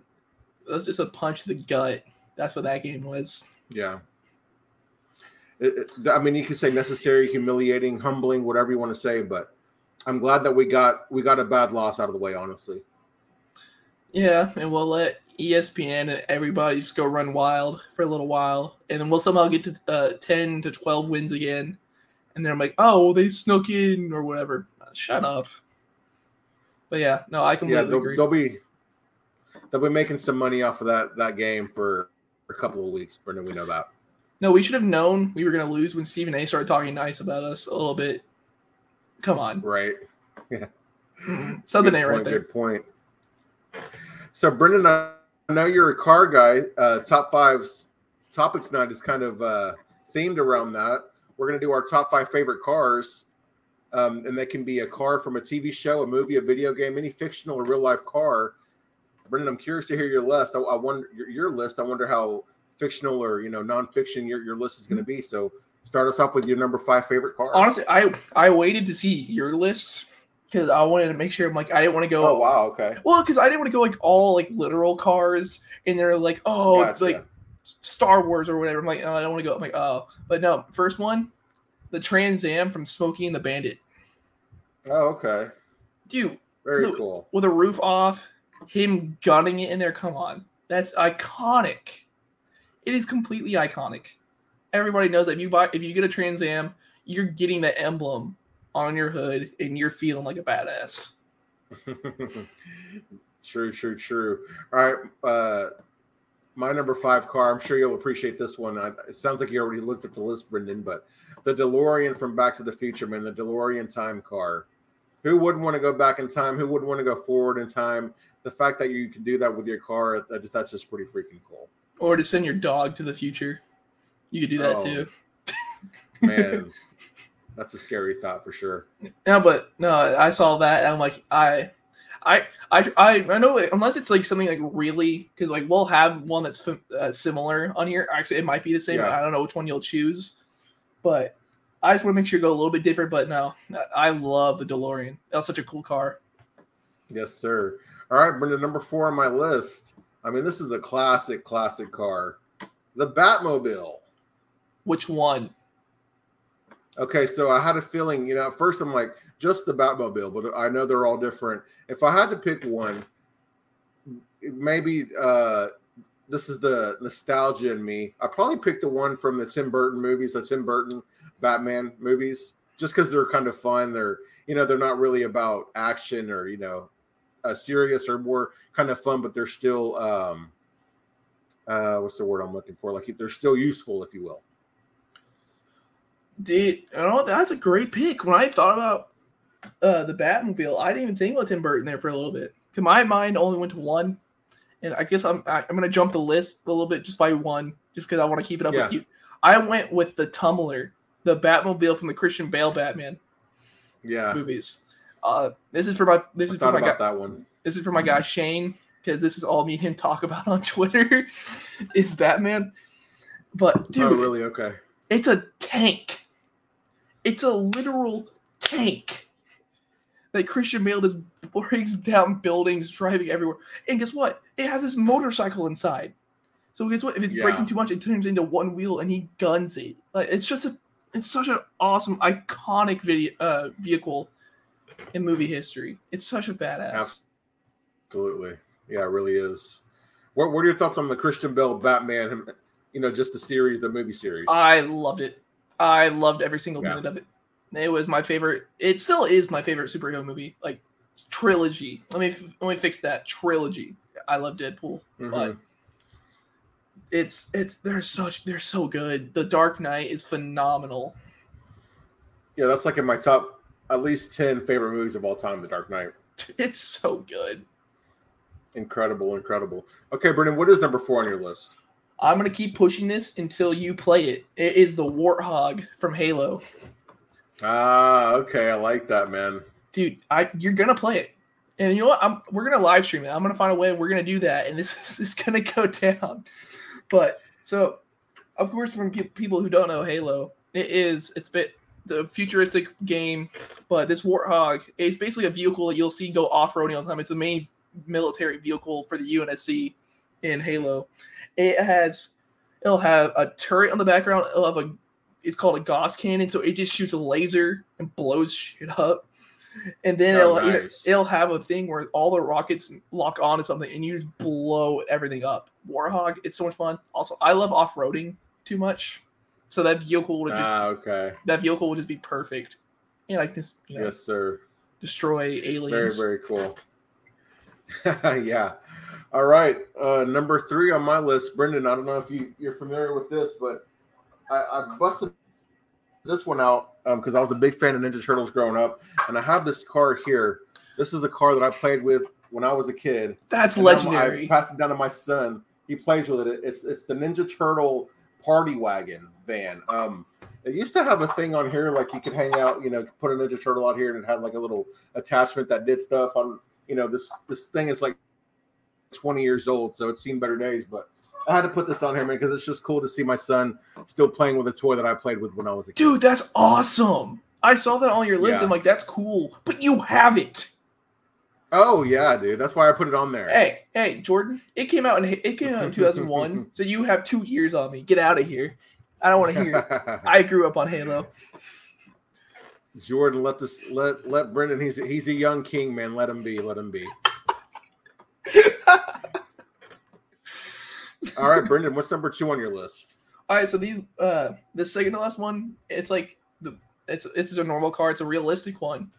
that's just a punch to the gut. That's what that game was. Yeah. It, it- I mean, you could say necessary, humiliating, humbling, whatever you want to say, but I'm glad that we got we got a bad loss out of the way. Honestly, Yeah, and we'll let ESPN and everybody just go run wild for a little while, and then we'll somehow get to uh, ten to twelve wins again, and then I'm like, oh, well, they snuck in or whatever. Shut up. But yeah, no, I yeah, completely they'll, agree. they'll be they'll be making some money off of that that game for a couple of weeks. Brenden, we know that. No, we should have known we were gonna lose when Stephen A. started talking nice about us a little bit. Come on, Right. Mm-mm. something Good ain't right there. Good point. So, Brenden, I know you're a car guy. Uh, top five topics night is kind of uh, themed around that. We're going to do our top five favorite cars, um, and they can be a car from a TV show, a movie, a video game, any fictional or real life car. Brenden, I'm curious to hear your list. I, I wonder your, your list. I wonder how fictional or you know nonfiction your, your list is going to mm-hmm. be. So, start us off with your number five favorite car. Honestly, I I waited to see your list because I wanted to make sure. I'm like, I didn't want to go. oh wow, okay. Well, because I didn't want to go like all like literal cars, and they're like, oh, Gotcha. like Star Wars or whatever. I'm like, oh, I don't want to go. I'm like, oh, but no. First one, the Trans Am from Smokey and the Bandit, Oh, okay. dude, Very The- cool. with a roof off, him gunning it in there. Come on, that's iconic. It is completely iconic. Everybody knows that if you buy if you get a Trans Am, you're getting the emblem on your hood, and you're feeling like a badass. true, true, true. All right. Uh, my number five car, I'm sure you'll appreciate this one. I, it sounds like you already looked at the list, Brenden, but the DeLorean from Back to the Future, man, the DeLorean time car. Who wouldn't want to go back in time? Who wouldn't want to go forward in time? The fact that you can do that with your car, that just, that's just pretty freaking cool. Or to send your dog to the future, you could do that Oh. too. Man, that's a scary thought for sure. No, but no, I saw that and I'm like, I, I, I, I, I know it- unless it's like something like really because like we'll have one that's uh, similar on here. Actually, it might be the same. Yeah. I don't know which one you'll choose, but I just want to make sure you go a little bit different. But no, I love the DeLorean. That's such a cool car. Yes, sir. All right, Brenden, number four on my list. I mean, this is the classic, classic car. The Batmobile. Which one? Okay, so I had a feeling, you know, at first I'm like, just the Batmobile, but I know they're all different. If I had to pick one, maybe uh this is the nostalgia in me. I probably picked the one from the Tim Burton movies, the Tim Burton Batman movies, just because they're kind of fun. They're you know they're not really about action or you know uh, serious or more kind of fun, but they're still um uh what's the word I'm looking for? Like they're still useful, if you will. Dude, know that's a great pick. When I thought about uh the Batmobile, I didn't even think about Tim Burton there for a little bit. Cause my mind only went to one, and I guess I'm I, am i am gonna jump the list a little bit just by one, just because I want to keep it up Yeah. with you. I went with the Tumbler, the Batmobile from the Christian Bale Batman Yeah, movies. Uh, this is for my this is for my about guy, that one. this is for my guy Shane because this is all me and him talk about on Twitter. is Batman, but dude, oh, really? Okay. it's a tank. It's a literal tank that Christian Bale just breaks down buildings, driving everywhere. And guess what? It has this motorcycle inside. So guess what? If it's Yeah. breaking too much, it turns into one wheel and he guns it. Like it's just a, it's such an awesome, iconic video uh, vehicle in movie history. It's such a badass. Absolutely. Yeah, it really is. What What are your thoughts on the Christian Bale Batman? You know, just the series, the movie series. I loved it. I loved every single Yeah. minute of it. It was my favorite. It still is my favorite superhero movie. Like trilogy. Let me let me fix that trilogy. I love Deadpool, Mhm. but it's it's they're such they're so good. The Dark Knight is phenomenal. yeah, that's like in my top at least ten favorite movies of all time. The Dark Knight. It's so good. Incredible, incredible. Okay, Brenden, what is number four on your list? I'm gonna keep pushing this until you play it. It is the Warthog from Halo, Ah, okay, I like that, man. dude. I you're gonna play it, and you know what? I'm we're gonna live stream it. I'm gonna find a way. We're gonna do that, and this is gonna go down. But so, of course, from pe- people who don't know Halo, it is it's a bit the futuristic game, but this Warthog is basically a vehicle that you'll see go off roading all the time. It's the main military vehicle for the UNSC in Halo. It has it'll have a turret on the background. It'll have a it's called a Gauss cannon, so it just shoots a laser and blows shit up. And then Oh, it'll nice. it'll have a thing where all the rockets lock on to something and you just blow everything up. Warthog, it's so much fun. Also, I love off roading too much, so that vehicle would just Ah, okay. that vehicle would just be perfect. And like this. you know Yes, sir. destroy aliens. very very cool. yeah. All right. Uh, number three on my list, Brenden. I don't know if you, you're familiar with this, but I, I busted this one out because I was a big fan of Ninja Turtles growing up, and I have this car here. This is a car that I played with when I was a kid. That's legendary. I passed it down to my son. He plays with it. It's it's the Ninja Turtle Party Wagon van. Um, it used to have a thing on here like you could hang out, you know, put a Ninja Turtle out here and it had like a little attachment that did stuff on. You know, this this thing is like 20 years old, so it's seen better days. But I had to put this on here, man, because it's just cool to see my son still playing with a toy that I played with when I was a kid. Dude, that's awesome. I saw that on your list. Yeah. I'm like, that's cool, but you have it. Oh yeah, dude. That's why I put it on there. Hey, hey, Jordan. It came out in it came out in 2001, so you have two years on me. Get out of here. I don't want to hear. it. I grew up on Halo. Jordan, let this let let Brenden. He's he's a young king, man. Let him be. Let him be. All right, Brenden. What's number two on your list? All right, so these uh the second to last one, it's like the it's this is a normal car, it's a realistic one.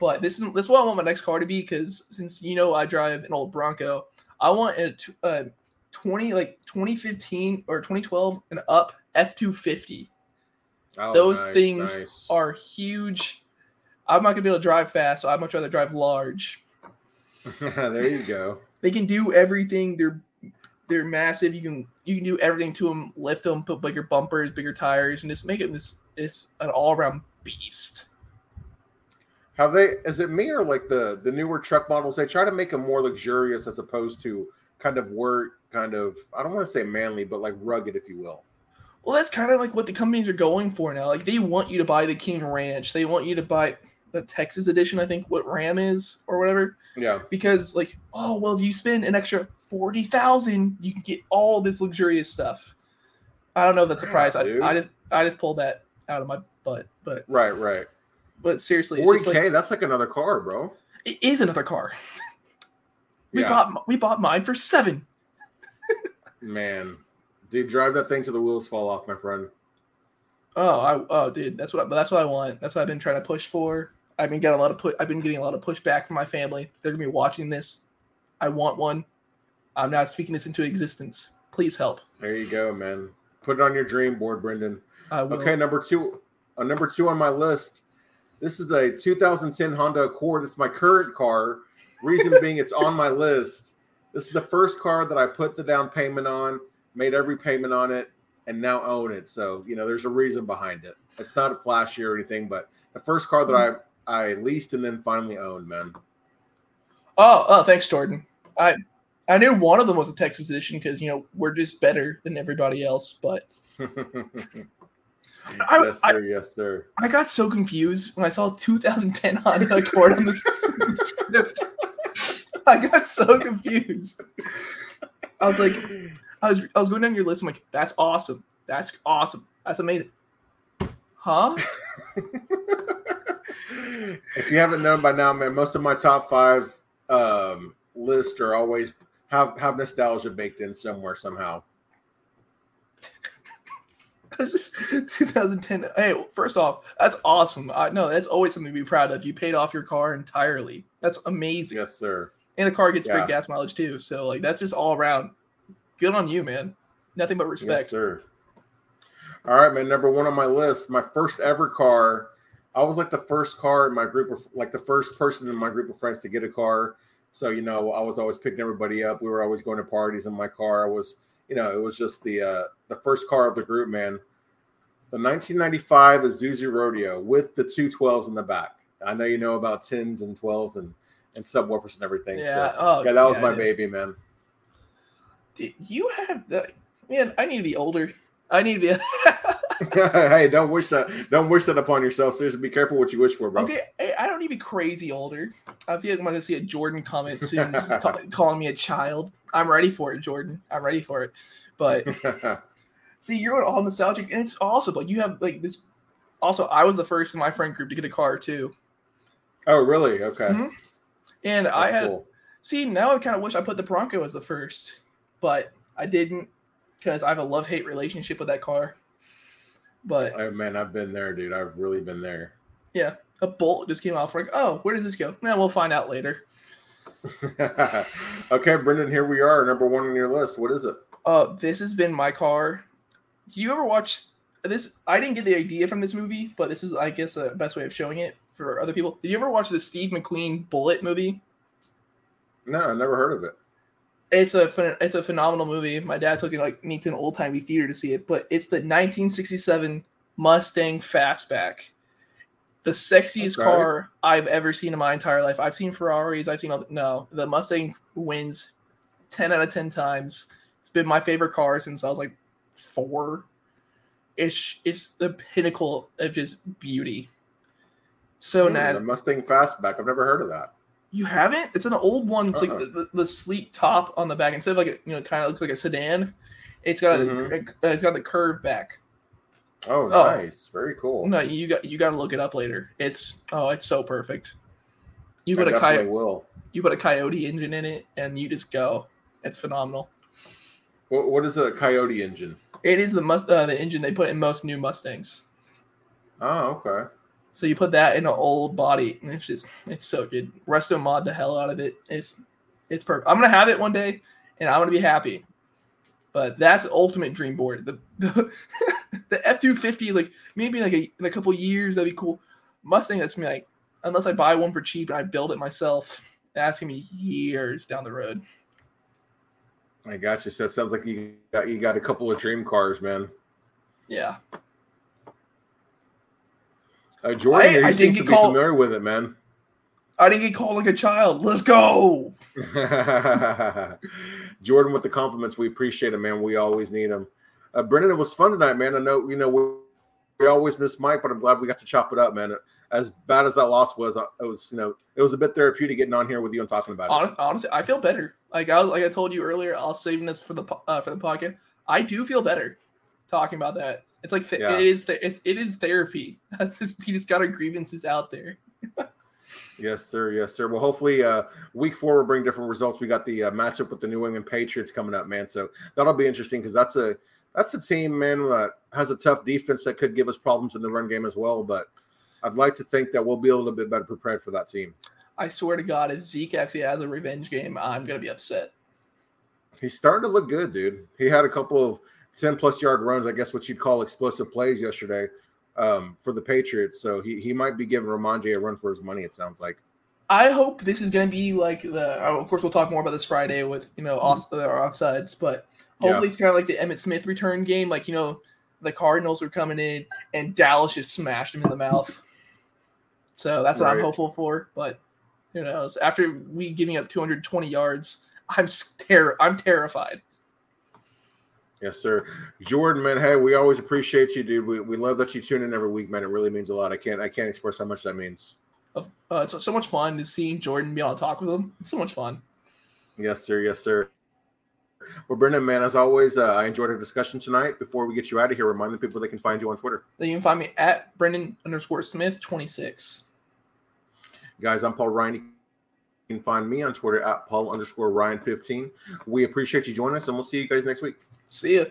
But this is this is what I want my next car to be because since you know I drive an old Bronco, I want a, uh, 20 like 2015 or 2012 and up F250 Oh, Those nice, things nice. are huge. I'm not gonna be able to drive fast, so I'd much rather drive large. there you go. They can do everything. They're they're massive. You can you can do everything to them. Lift them, put bigger bumpers, bigger tires, and just make it this it's an all around beast. Have they? Is it me or like the the newer truck models? They try to make them more luxurious as opposed to kind of work, kind of. I don't want to say manly, but like rugged, if you will. Well, that's kind of like what the companies are going for now. Like they want you to buy the King Ranch. They want you to buy the Texas edition. I think what Ram is or whatever. Yeah. Because like, oh well, if you spend an extra forty thousand, you can get all this luxurious stuff. I don't know if that's a Yeah, price. I. I just I just pulled that out of my butt, but Right, right. But seriously, it's Forty k. like, that's like another car, bro. it is another car. we Yeah. bought we bought mine for seven. Man, dude, drive that thing till the wheels fall off, my friend. Oh, I oh dude, that's what I, that's what I want. That's what I've been trying to push for. I've been getting a lot of put. I've been getting a lot of pushback from my family. They're gonna be watching this. I want one. I'm not speaking this into existence. Please help. There you go, man. Put it on your dream board, Brenden. Okay, number two. Uh, number two on my list. This is a 2010 Honda Accord. It's my current car. Reason being, it's on my list. This is the first car that I put the down payment on, made every payment on it, and now own it. So you know, there's a reason behind it. It's not flashy or anything, but the first car that I I leased and then finally owned, man. Oh, oh, thanks, Jordan. I I knew one of them was a Texas edition because you know we're just better than everybody else. But I- yes, sir. yes, sir. I got so confused when I saw 2010 Honda Accord on the script. I got so confused. I was like, I was I was going down your list. I'm like, that's awesome. That's awesome. That's amazing. Huh? if you haven't known by now, man, most of my top five um, lists are always have have nostalgia baked in somewhere somehow. 2010. Hey, first off, that's awesome. I know that's always something to be proud of. You paid off your car entirely. That's amazing. Yes, sir. And the car gets Yeah. great gas mileage too. So like that's just all around. Good on you, man. Nothing but respect. Yes, sir. All right, man. Number one on my list, my first ever car. I was like the first car in my group of like the first person in my group of friends to get a car. So you know, I was always picking everybody up. We were always going to parties in my car. I was, you know, it was just the uh the first car of the group, man. The 1995 Isuzu Rodeo with the two 12s in the back. I know you know about 10s and 12s and and subwoofers and everything. Yeah. So, oh, yeah, that was yeah, my baby, man. Did you have that man. I need to be older. I need to be. hey, don't wish that. Don't wish that upon yourself. Seriously, be careful what you wish for, bro. okay, I don't need to be crazy older. I feel like I'm gonna see a Jordan comment soon, ta- calling me a child. I'm ready for it, Jordan. I'm ready for it. But see, you're all nostalgic, and it's awesome. Like you have like this. Also, I was the first in my friend group to get a car too, oh, really? Okay. Mhm. and I had cool. see now. I kind of wish I put the Bronco as the first, but I didn't because I have a love hate relationship with that car. But Oh, man, I've been there, dude. I've really been there. yeah, a bolt just came off. Like, oh, where does this go? Man, we'll find out later. okay, Brenden, here we are. Number one on your list. What is it? Uh, this has been my car. Do you ever watch this? I didn't get the idea from this movie, but this is, I guess, the best way of showing it for other people. Did you ever watch the Steve McQueen Bullitt movie? No, I never heard of it. It's a it's a phenomenal movie. My dad took it like me to an old timey theater to see it, but it's the 1967 Mustang Fastback, the sexiest Okay. car I've ever seen in my entire life. I've seen Ferraris. I've seen all no. The Mustang wins 10 out of 10 times. It's been my favorite car since I was like four. It's it's the pinnacle of just beauty. So Hmm, nice. the Mustang Fastback. I've never heard of that. You haven't? It's an old one. It's Uh-uh. like the, the, the sleek top on the back instead of like a, you know kind of looks like a sedan. It's got a, Mhm. uh, it's got the curve back. Oh, Oh. nice. Very cool. No, you got you got to look it up later. It's oh, it's so perfect. You put a coyote, will. you put a coyote engine in it, and you just go. It's phenomenal. What, what is a Coyote engine? It is the must uh, the engine they put in most new Mustangs. Oh, okay. So you put that in an old body, and it's just it's so good. Resto mod the hell out of it. It's it's perfect. I'm gonna have it one day, and I'm gonna be happy. But that's ultimate dream board. The the, the F two fifty like maybe like a, in a couple years that'd be cool. Mustang that's me like unless I buy one for cheap and I build it myself, that's gonna be years down the road. I got you. So it sounds like you got you got a couple of dream cars, man. Yeah. Uh, Jordan, I- you I seem to be called- familiar with it, man. I didn't get called like a child. Let's go. Jordan with the compliments. We appreciate it, man. We always need them. Uh, Brenden, it was fun tonight, man. I know, you know, we, we always miss Mike, but I'm glad we got to chop it up, man. As bad as that loss was, uh, it was, you know, it was a bit therapeutic getting on here with you and talking about it. Honestly, I feel better. Like I was, like I told you earlier, I'll saving this for the uh, for the podcast. I do feel better. talking about that. It's like th- Yeah. it is th- it's it is therapy. That's just he just got our grievances out there. Yes, sir. Yes, sir. Well, hopefully, uh, week four will bring different results. We got the uh, matchup with the New England Patriots coming up, man. So that'll be interesting because that's a that's a team, man, that has a tough defense that could give us problems in the run game as well. But I'd like to think that we'll be a little bit better prepared for that team. I swear to God, if Zeke actually has a revenge game, I'm gonna be upset. He's starting to look good, dude. He had a couple of 10 plus yard runs, I guess what you'd call explosive plays yesterday um, for the Patriots. So he, he might be giving Rhamondre a run for his money, it sounds like. I hope this is gonna be like the. oh, Of course, we'll talk more about this Friday with you know off the offsides, but hopefully it's kind of like the Emmitt Smith return game. Like you know, the Cardinals are coming in and Dallas just smashed him in the mouth. So that's what I'm hopeful for. But who knows? After we giving up 220 yards, I'm ter- I'm terrified. Yes, sir. Jordan, man, hey, we always appreciate you, dude. We, we love that you tune in every week, man. It really means a lot. I can't I can't express how much that means. Uh, it's so much fun to seeing Jordan be able to talk with him. It's so much fun. Yes, sir. Yes, sir. Well, Brenden, man, as always, uh, I enjoyed our discussion tonight. Before we get you out of here, remind the people they can find you on Twitter. Then you can find me at Brenden underscore Smith 26. Guys, I'm Paul Ryan. You can find me on Twitter at Paul underscore Ryan 15. We appreciate you joining us, and we'll see you guys next week. See ya.